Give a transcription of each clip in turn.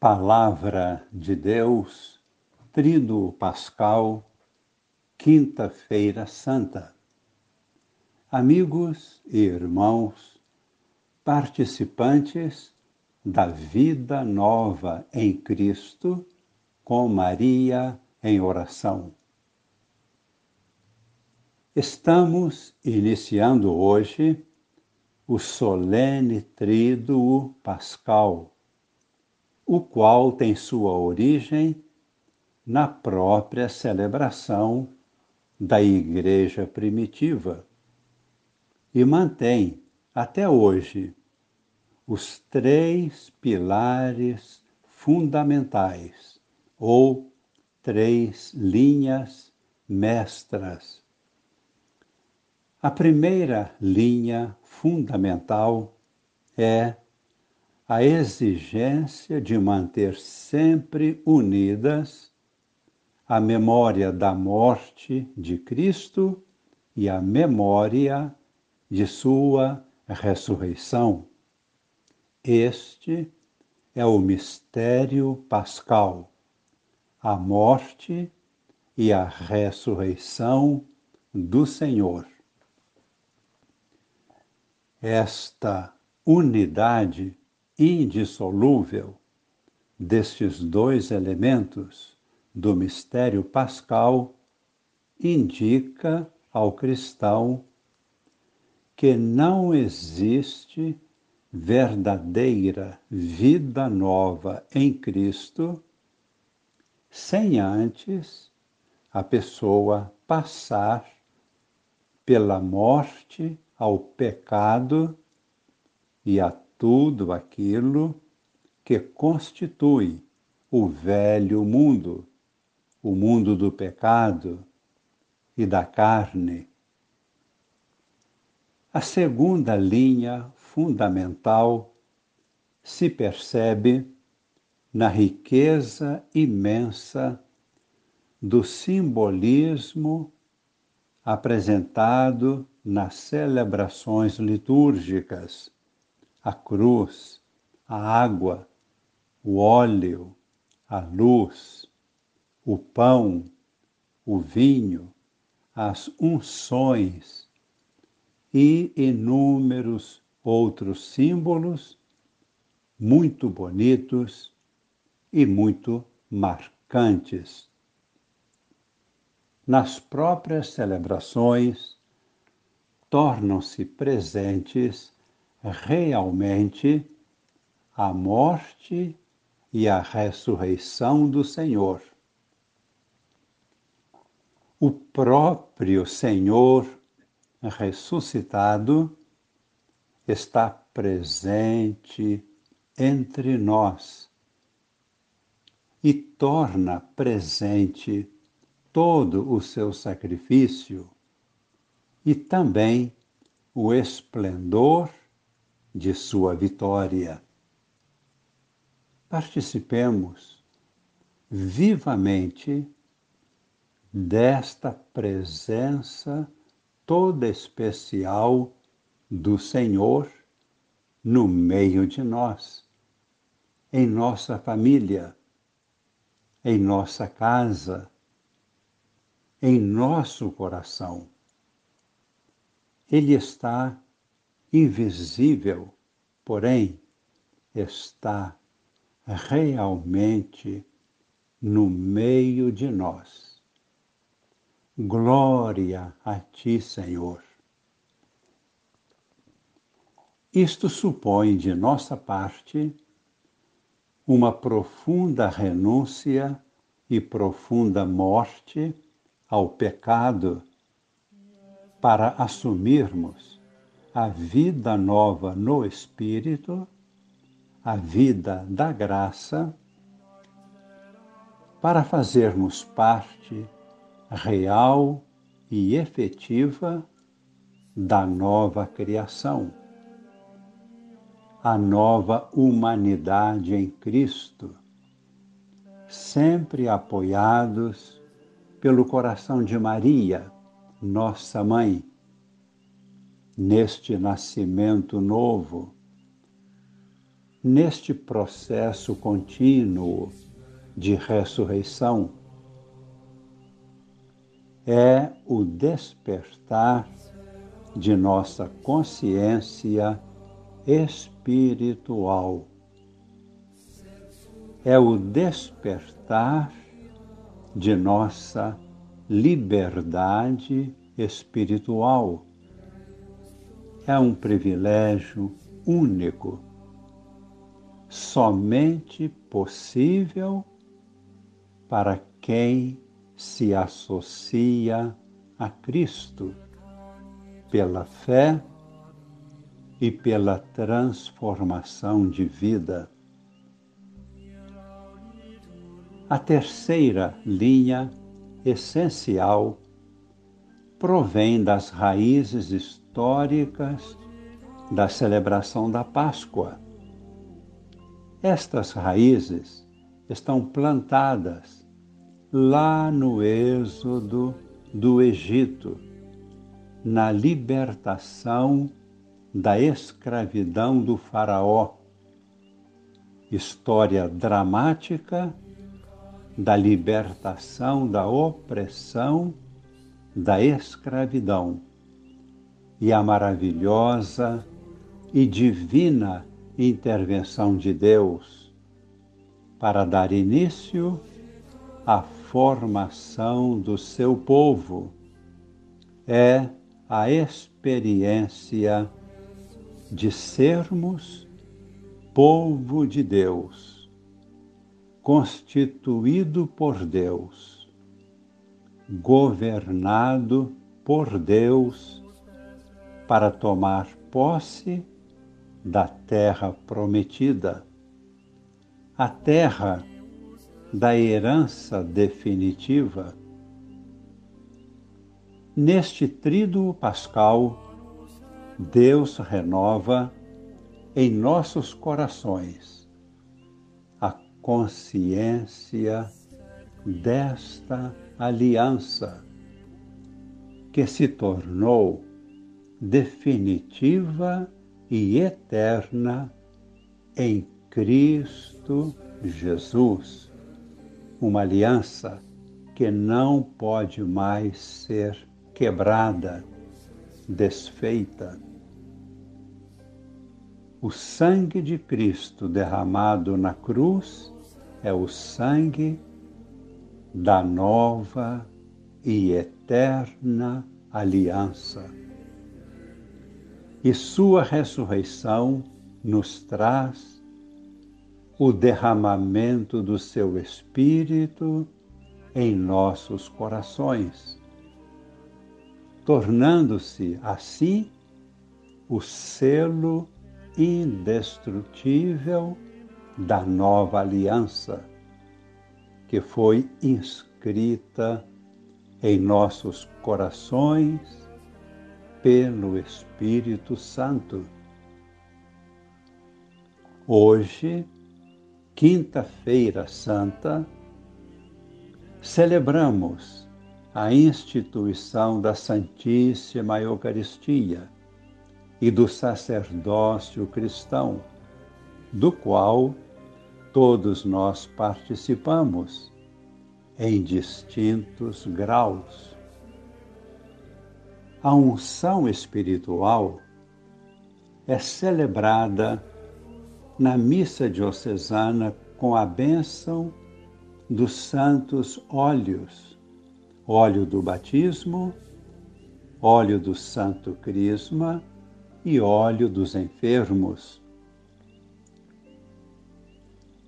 Palavra de Deus, Tríduo Pascal, Quinta-feira Santa. Amigos e irmãos, participantes da vida nova em Cristo, com Maria em oração. Estamos iniciando hoje o solene Tríduo Pascal o qual tem sua origem na própria celebração da Igreja primitiva e mantém até hoje os três pilares fundamentais ou três linhas mestras. A primeira linha fundamental é a exigência de manter sempre unidas a memória da morte de Cristo e a memória de sua ressurreição. Este é o mistério pascal, a morte e a ressurreição do Senhor. Esta unidade indissolúvel destes dois elementos do mistério pascal indica ao cristão que não existe verdadeira vida nova em Cristo sem antes a pessoa passar pela morte ao pecado e a tudo aquilo que constitui o velho mundo, o mundo do pecado e da carne. A segunda linha fundamental se percebe na riqueza imensa do simbolismo apresentado nas celebrações litúrgicas a cruz, a água, o óleo, a luz, o pão, o vinho, as unções e inúmeros outros símbolos muito bonitos e muito marcantes. Nas próprias celebrações, tornam-se presentes realmente a morte e a ressurreição do Senhor. O próprio Senhor ressuscitado está presente entre nós e torna presente todo o seu sacrifício e também o esplendor de sua vitória. Participemos vivamente desta presença toda especial do Senhor no meio de nós, em nossa família, em nossa casa, em nosso coração. Ele está invisível, porém está realmente no meio de nós. Glória a Ti, Senhor. Isto supõe de nossa parte uma profunda renúncia e profunda morte ao pecado para assumirmos a vida nova no Espírito, a vida da graça, para fazermos parte real e efetiva da nova criação, a nova humanidade em Cristo, sempre apoiados pelo coração de Maria, nossa mãe neste nascimento novo, neste processo contínuo de ressurreição, é o despertar de nossa consciência espiritual. É o despertar de nossa liberdade espiritual. É um privilégio único, somente possível para quem se associa a Cristo pela fé e pela transformação de vida. A terceira linha essencial provém das raízes históricas da celebração da Páscoa. Estas raízes estão plantadas lá no êxodo do Egito, na libertação da escravidão do Faraó. História dramática da libertação da opressão da escravidão e a maravilhosa e divina intervenção de Deus para dar início à formação do seu povo. É a experiência de sermos povo de Deus, constituído por Deus, governado por Deus para tomar posse da terra prometida, a terra da herança definitiva. Neste tríduo pascal, Deus renova em nossos corações a consciência desta aliança que se tornou definitiva e eterna em Cristo Jesus. Uma aliança que não pode mais ser quebrada, desfeita. O sangue de Cristo derramado na cruz é o sangue da nova e eterna aliança. E Sua ressurreição nos traz o derramamento do Seu Espírito em nossos corações, tornando-se assim o selo indestrutível da nova aliança, que foi inscrita em nossos corações pelo Espírito Santo. Hoje, Quinta-feira Santa, celebramos a instituição da Santíssima Eucaristia e do sacerdócio cristão, do qual todos nós participamos em distintos graus. A unção espiritual é celebrada na missa diocesana com a bênção dos santos óleos, óleo do batismo, óleo do santo crisma e óleo dos enfermos.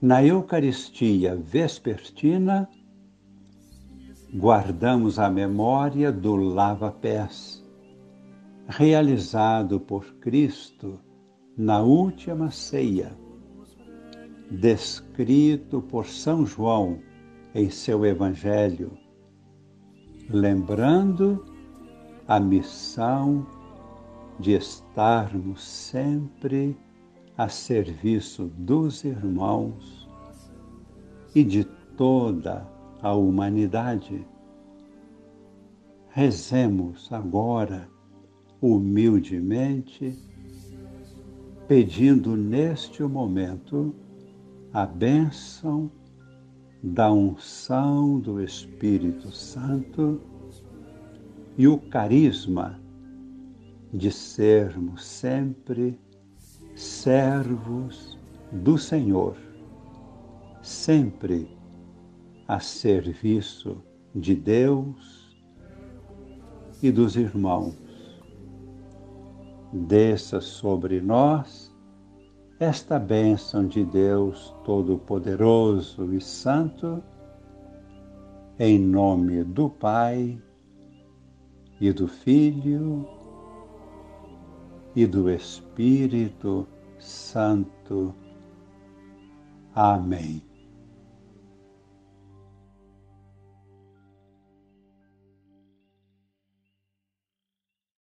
Na Eucaristia vespertina, guardamos a memória do lava-pés, realizado por Cristo na última ceia, descrito por São João em seu Evangelho, lembrando a missão de estarmos sempre a serviço dos irmãos e de toda a humanidade. Rezemos agora humildemente pedindo neste momento a bênção da unção do Espírito Santo e o carisma de sermos sempre servos do Senhor, sempre a serviço de Deus e dos irmãos. Desça sobre nós esta bênção de Deus Todo-Poderoso e Santo, em nome do Pai e do Filho e do Espírito Santo. Amém.